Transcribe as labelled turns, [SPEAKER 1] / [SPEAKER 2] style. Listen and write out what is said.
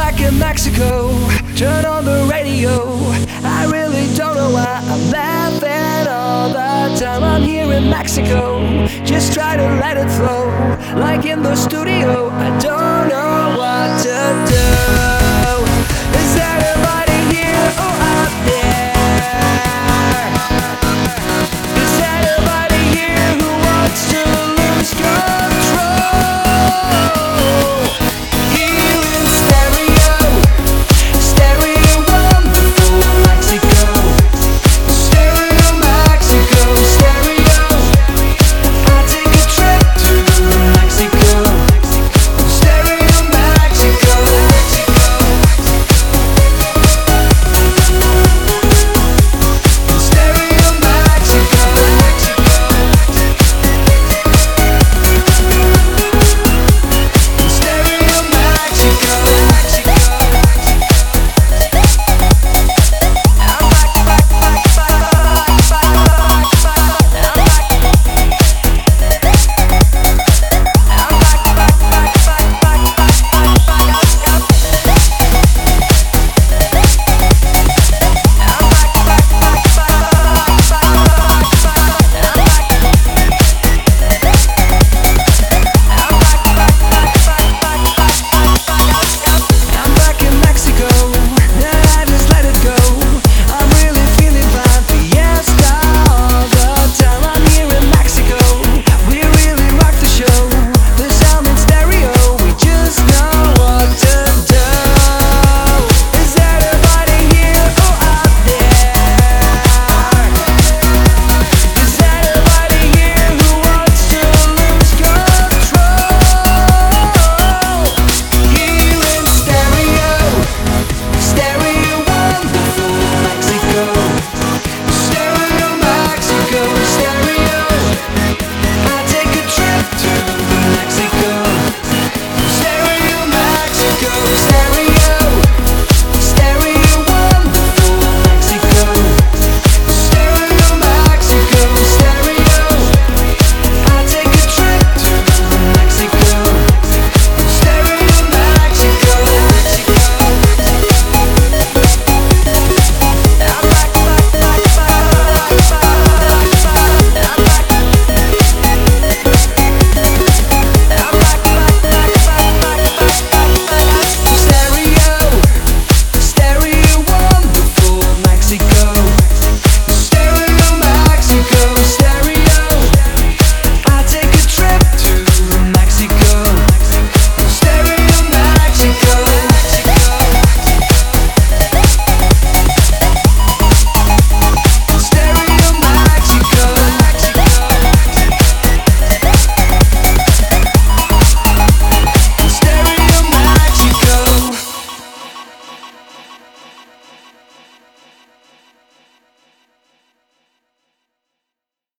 [SPEAKER 1] back in Mexico, turn on the radio. I really don't know why I'm laughing all the time. I'm here in Mexico, just try to let it flow. Like in the studio, I don't know what to do.